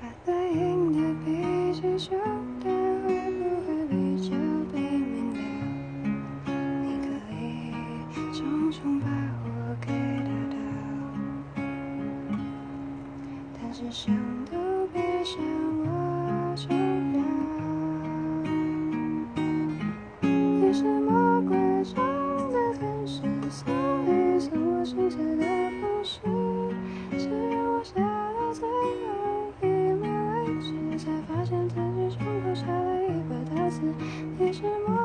把答应的笔记收到，会不会比较被明了？你可以重重把我给打倒，但是想都别想我就要。你是魔鬼中的天使，所以送我心碎的方式。什么